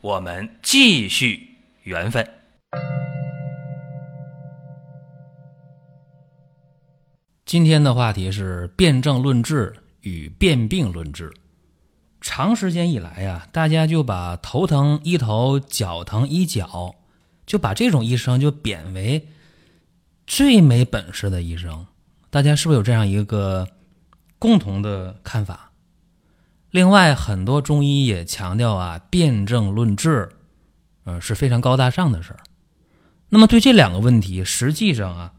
我们继续缘分。今天的话题是辨证论治与辨病论治。长时间以来呀，大家就把头疼医头，脚疼医脚，就把这种医生就贬为最没本事的医生。大家是不是有这样一个共同的看法？另外，很多中医也强调啊，辨证论治，呃，是非常高大上的事儿。那么，对这两个问题，实际上啊。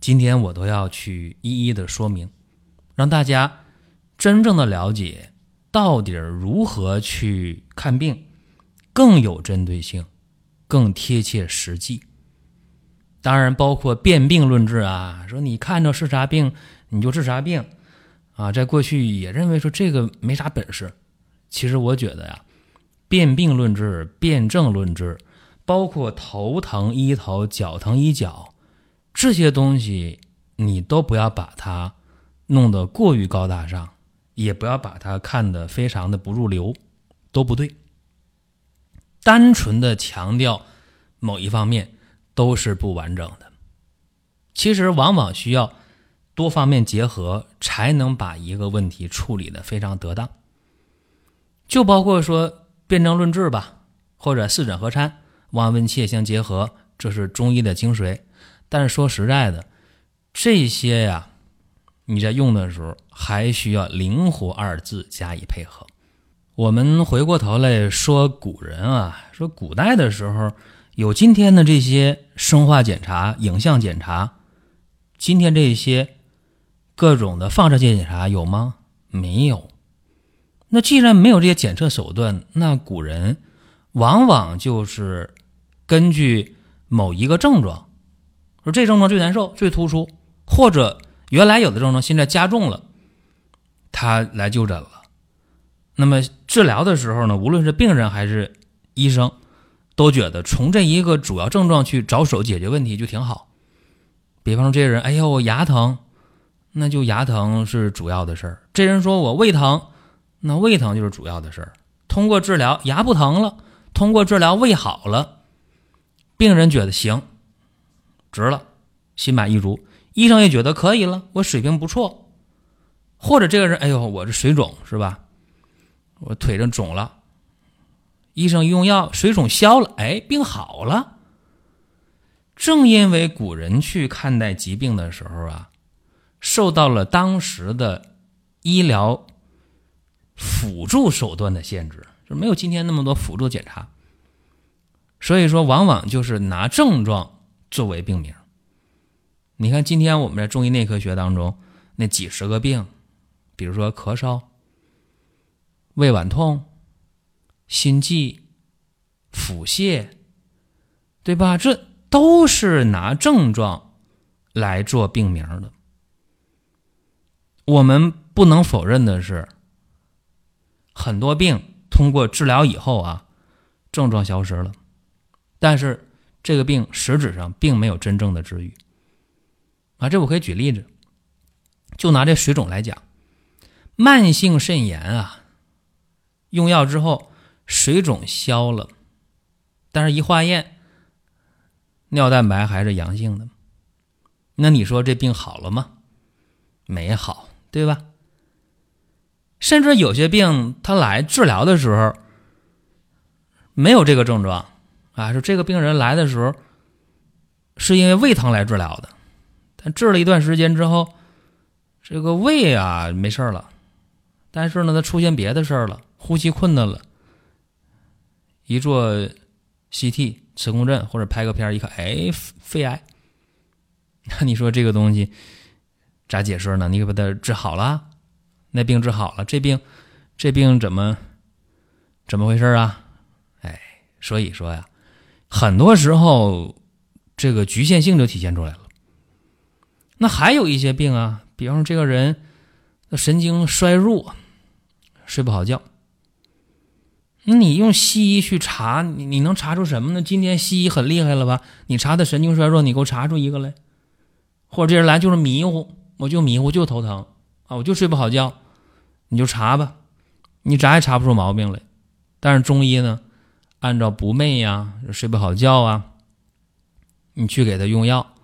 今天我都要去一一的说明，让大家真正的了解到底如何去看病，更有针对性，更贴切实际。当然，包括辨病论治啊，说你看着是啥病你就治啥病啊，在过去也认为说这个没啥本事。其实我觉得呀，辨病论治、辨证论治，包括头疼医头，脚疼医脚。这些东西你都不要把它弄得过于高大上，也不要把它看得非常的不入流，都不对。单纯的强调某一方面都是不完整的。其实往往需要多方面结合，才能把一个问题处理的非常得当。就包括说辨证论治吧，或者四诊合参、望闻切相结合，这是中医的精髓。但是说实在的，这些呀，你在用的时候还需要“灵活”二字加以配合。我们回过头来说古人啊，说古代的时候有今天的这些生化检查、影像检查，今天这些各种的放射性检查有吗？没有。那既然没有这些检测手段，那古人往往就是根据某一个症状。说这症状最难受、最突出，或者原来有的症状现在加重了，他来就诊了。那么治疗的时候呢，无论是病人还是医生，都觉得从这一个主要症状去着手解决问题就挺好。比方说，这些人，哎呦，牙疼，那就牙疼是主要的事儿。这人说我胃疼，那胃疼就是主要的事儿。通过治疗，牙不疼了；通过治疗，胃好了。病人觉得行。值了，心满意足，医生也觉得可以了，我水平不错。或者这个人，哎呦，我这水肿是吧？我腿上肿了，医生用药，水肿消了，哎，病好了。正因为古人去看待疾病的时候啊，受到了当时的医疗辅助手段的限制，就没有今天那么多辅助检查，所以说往往就是拿症状。作为病名，你看今天我们在中医内科学当中那几十个病，比如说咳嗽、胃脘痛、心悸、腹泻，对吧？这都是拿症状来做病名的。我们不能否认的是，很多病通过治疗以后啊，症状消失了，但是。这个病实质上并没有真正的治愈啊！这我可以举例子，就拿这水肿来讲，慢性肾炎啊，用药之后水肿消了，但是一化验，尿蛋白还是阳性的，那你说这病好了吗？没好，对吧？甚至有些病他来治疗的时候没有这个症状。啊，说这个病人来的时候，是因为胃疼来治疗的，但治了一段时间之后，这个胃啊没事了，但是呢，他出现别的事了，呼吸困难了，一做 CT 磁共振或者拍个片一看，哎，肺癌，那 你说这个东西咋解释呢？你给把它治好了，那病治好了，这病这病怎么怎么回事啊？哎，所以说呀。很多时候这个局限性就体现出来了。那还有一些病啊，比方说这个人神经衰弱，睡不好觉。那你用西医去查，你你能查出什么呢？今天西医很厉害了吧？你查他神经衰弱，你给我查出一个来。或者这人来就是迷糊，我就迷糊，就头疼啊，我就睡不好觉，你就查吧，你查也查不出毛病来。但是中医呢，按照不寐呀、睡不好觉啊，你去给他用药，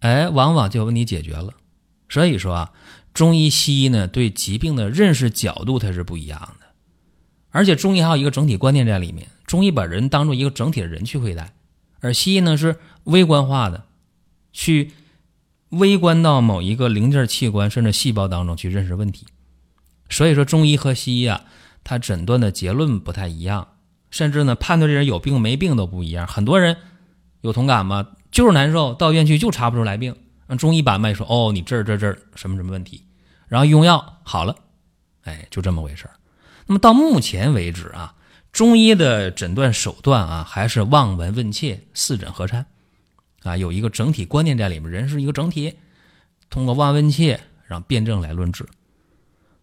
哎，往往就有问题解决了。所以说啊，中医西医呢对疾病的认识角度它是不一样的。而且中医还有一个整体观念在里面，中医把人当做一个整体的人去对待，而西医呢是微观化的，去微观到某一个零件、器官甚至细胞当中去认识问题。所以说，中医和西医啊，它诊断的结论不太一样，甚至呢判断这人有病没病都不一样。很多人有同感吗？就是难受，到医院去就查不出来病，让中医把脉说，哦，你这儿这儿这儿什么什么问题，然后用药好了，哎，就这么回事。那么到目前为止啊，中医的诊断手段啊，还是望闻问切、四诊合参，啊，有一个整体观念在里面。人是一个整体，通过望闻问切让辩证来论治。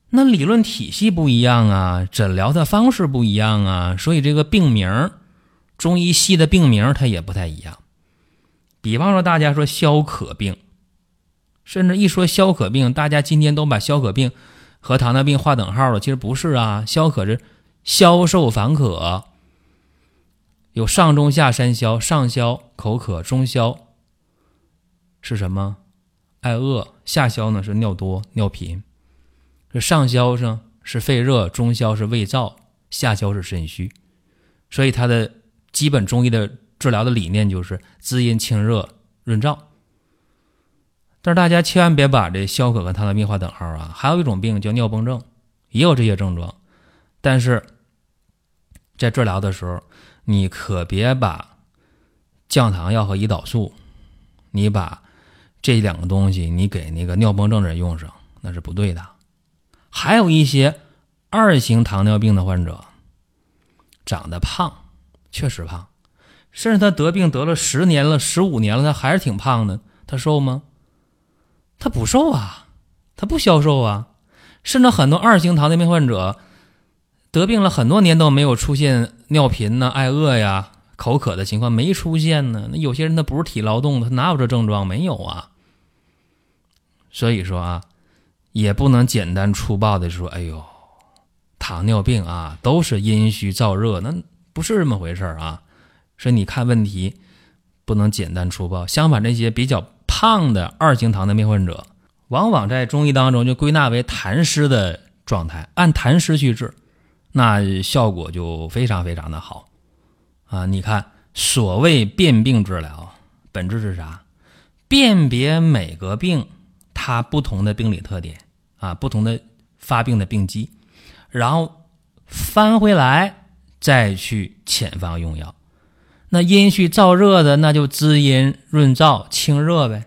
那理论体系不一样啊，诊疗的方式不一样啊，所以这个病名，中医系的病名它也不太一样。比方说，大家说消渴病，甚至一说消渴病，大家今天都把消渴病。和糖尿病划等号了，其实不是啊。消渴是消瘦烦渴，有上中下三消，上消口渴，中消是什么？爱饿，下消呢是尿多尿频。这上消呢是肺热，中消是胃燥，下消是肾虚。所以它的基本中医的治疗的理念就是滋阴清热润燥。但是大家千万别把这消渴和它的病划等号啊！还有一种病叫尿崩症，也有这些症状，但是在治疗的时候，你可别把降糖药和胰岛素，你把这两个东西你给那个尿崩症的人用上，那是不对的。还有一些二型糖尿病的患者，长得胖，确实胖，甚至他得病得了十年了、十五年了，他还是挺胖的，他瘦吗？他不瘦啊，他不消瘦啊，甚至很多二型糖尿病患者得病了很多年都没有出现尿频呢、爱饿呀、口渴的情况没出现呢。那有些人他不是体劳动的，他哪有这症状？没有啊。所以说啊，也不能简单粗暴的说，哎呦，糖尿病啊都是阴虚燥热，那不是这么回事啊。所以你看问题不能简单粗暴，相反，这些比较。胖的二型糖尿病患者，往往在中医当中就归纳为痰湿的状态，按痰湿去治，那效果就非常非常的好啊！你看，所谓辨病治疗，本质是啥？辨别每个病它不同的病理特点啊，不同的发病的病机，然后翻回来再去遣方用药。那阴虚燥热的，那就滋阴润燥清热呗。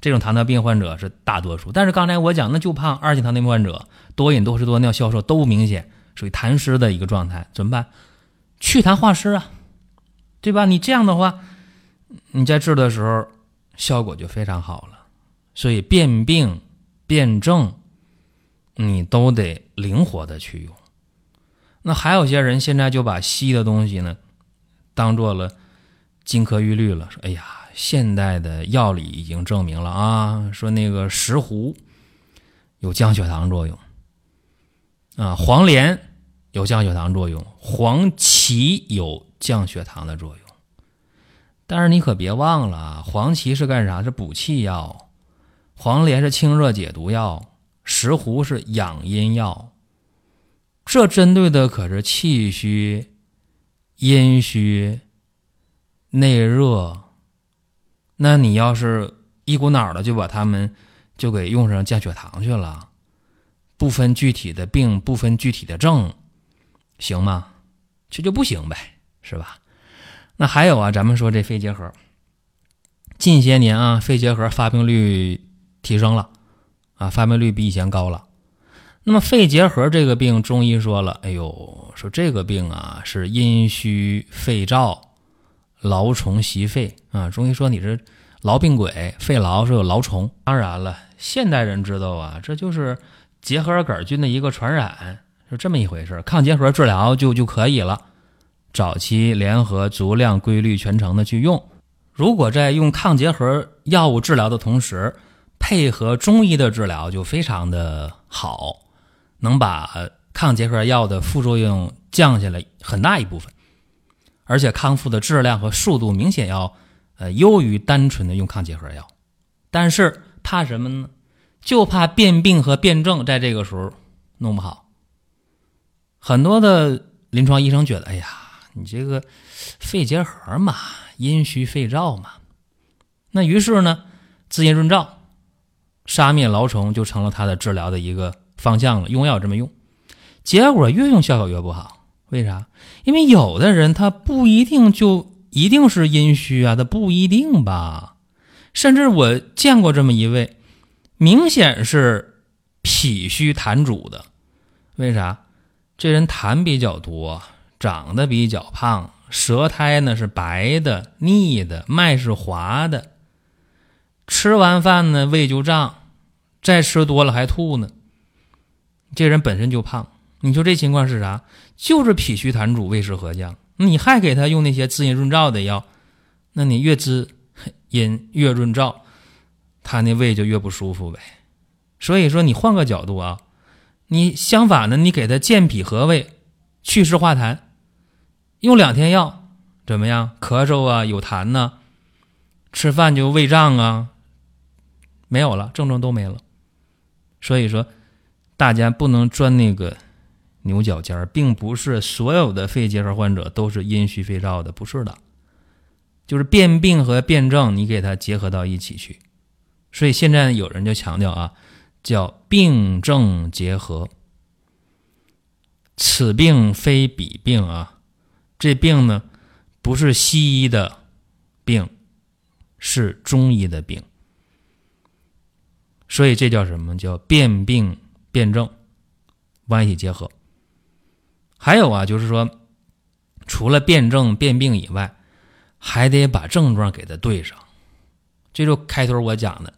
这种糖尿病患者是大多数，但是刚才我讲那就胖二型糖尿病患者多饮多食多尿消瘦都不明显，属于痰湿的一个状态，怎么办？祛痰化湿啊，对吧？你这样的话，你在治的时候效果就非常好了。所以辨病辨证，你都得灵活的去用。那还有些人现在就把西的东西呢。当做了金科玉律了，说：“哎呀，现代的药理已经证明了啊，说那个石斛有降血糖作用，啊，黄连有降血糖作用，黄芪有降血糖的作用。但是你可别忘了啊，黄芪是干啥？是补气药，黄连是清热解毒药，石斛是养阴药。这针对的可是气虚。”阴虚、内热，那你要是一股脑的就把他们就给用上降血糖去了，不分具体的病，不分具体的症，行吗？这就不行呗，是吧？那还有啊，咱们说这肺结核，近些年啊，肺结核发病率提升了，啊，发病率比以前高了。那么肺结核这个病，中医说了，哎呦，说这个病啊是阴虚肺燥劳虫袭肺啊。中医说你是痨病鬼，肺痨是有痨虫。当然了，现代人知道啊，这就是结核杆菌的一个传染，是这么一回事。抗结核治疗就就可以了。早期联合足量、规律、全程的去用。如果在用抗结核药物治疗的同时，配合中医的治疗，就非常的好，能把抗结核药的副作用降下来很大一部分，而且康复的质量和速度明显要呃优于单纯的用抗结核药。但是怕什么呢？就怕变病和变症在这个时候弄不好。很多的临床医生觉得，哎呀。你这个肺结核嘛，阴虚肺燥嘛，那于是呢，滋阴润燥、杀灭痨虫就成了他的治疗的一个方向了。用药这么用，结果越用效果越不好。为啥？因为有的人他不一定就一定是阴虚啊，他不一定吧。甚至我见过这么一位，明显是脾虚痰主的。为啥？这人痰比较多。长得比较胖，舌苔呢是白的、腻的，脉是滑的。吃完饭呢胃就胀，再吃多了还吐呢。这人本身就胖，你说这情况是啥？就是脾虚痰主，胃湿合降。你还给他用那些滋阴润燥的药，那你越滋阴越润燥，他那胃就越不舒服呗。所以说，你换个角度啊，你相反的，你给他健脾和胃、祛湿化痰。用两天药怎么样？咳嗽啊，有痰呢，吃饭就胃胀啊，没有了，症状都没了。所以说，大家不能钻那个牛角尖儿，并不是所有的肺结核患者都是阴虚肺燥的，不是的，就是变病和变症，你给它结合到一起去。所以现在有人就强调啊，叫病症结合，此病非彼病啊。这病呢，不是西医的病，是中医的病，所以这叫什么？叫辨病变症，往一起结合。还有啊，就是说，除了变症变病以外，还得把症状给它对上。这就开头我讲的，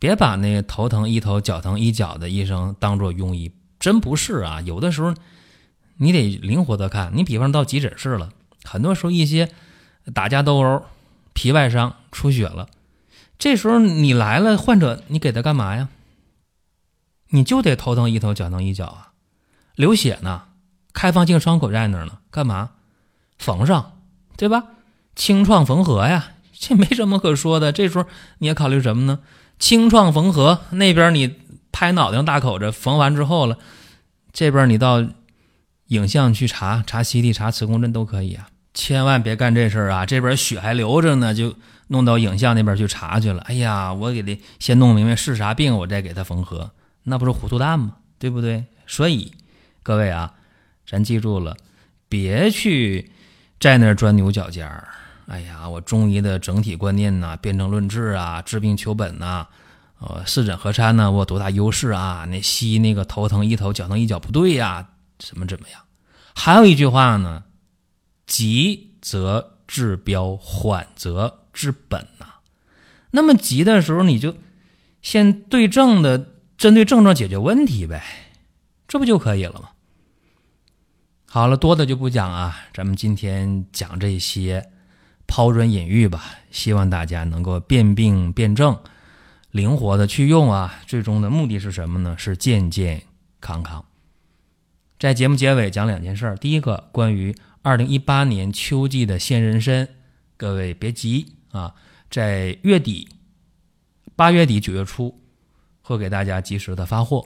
别把那头疼医头、脚疼医脚的医生当做庸医，真不是啊。有的时候。你得灵活的看，你比方到急诊室了，很多时候一些打架斗殴、皮外伤出血了，这时候你来了，患者你给他干嘛呀？你就得头疼医头，脚疼医脚啊，流血呢，开放性伤口在那儿呢，干嘛？缝上，对吧？清创缝合呀，这没什么可说的。这时候你要考虑什么呢？清创缝合那边你拍脑袋大口子缝完之后了，这边你到。影像去查查 CT 查磁共振都可以啊，千万别干这事儿啊！这边血还流着呢，就弄到影像那边去查去了。哎呀，我给他先弄明白是啥病，我再给他缝合，那不是糊涂蛋吗？对不对？所以各位啊，咱记住了，别去在那儿钻牛角尖儿。哎呀，我中医的整体观念呐，辨证论治啊，治病求本呐，呃，四诊合参呢，我多大优势啊？那西医那个头疼医头，脚疼医脚不对呀。怎么怎么样？还有一句话呢，急则治标，缓则治本呐。那么急的时候，你就先对症的，针对症状解决问题呗，这不就可以了吗？好了，多的就不讲啊，咱们今天讲这些，抛砖引玉吧，希望大家能够辨病辨证，灵活的去用啊。最终的目的是什么呢？是健健康康。在节目结尾讲两件事儿。第一个，关于二零一八年秋季的鲜人参，各位别急啊，在月底、八月底、九月初会给大家及时的发货。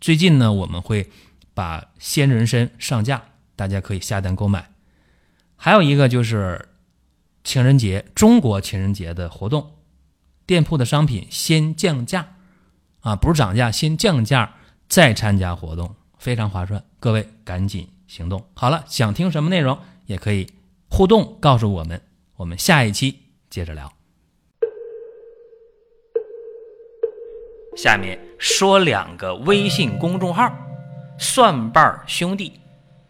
最近呢，我们会把鲜人参上架，大家可以下单购买。还有一个就是情人节，中国情人节的活动，店铺的商品先降价啊，不是涨价，先降价再参加活动。非常划算，各位赶紧行动！好了，想听什么内容也可以互动告诉我们，我们下一期接着聊。下面说两个微信公众号：蒜瓣兄弟、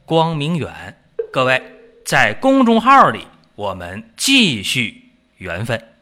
光明远。各位在公众号里我们继续缘分。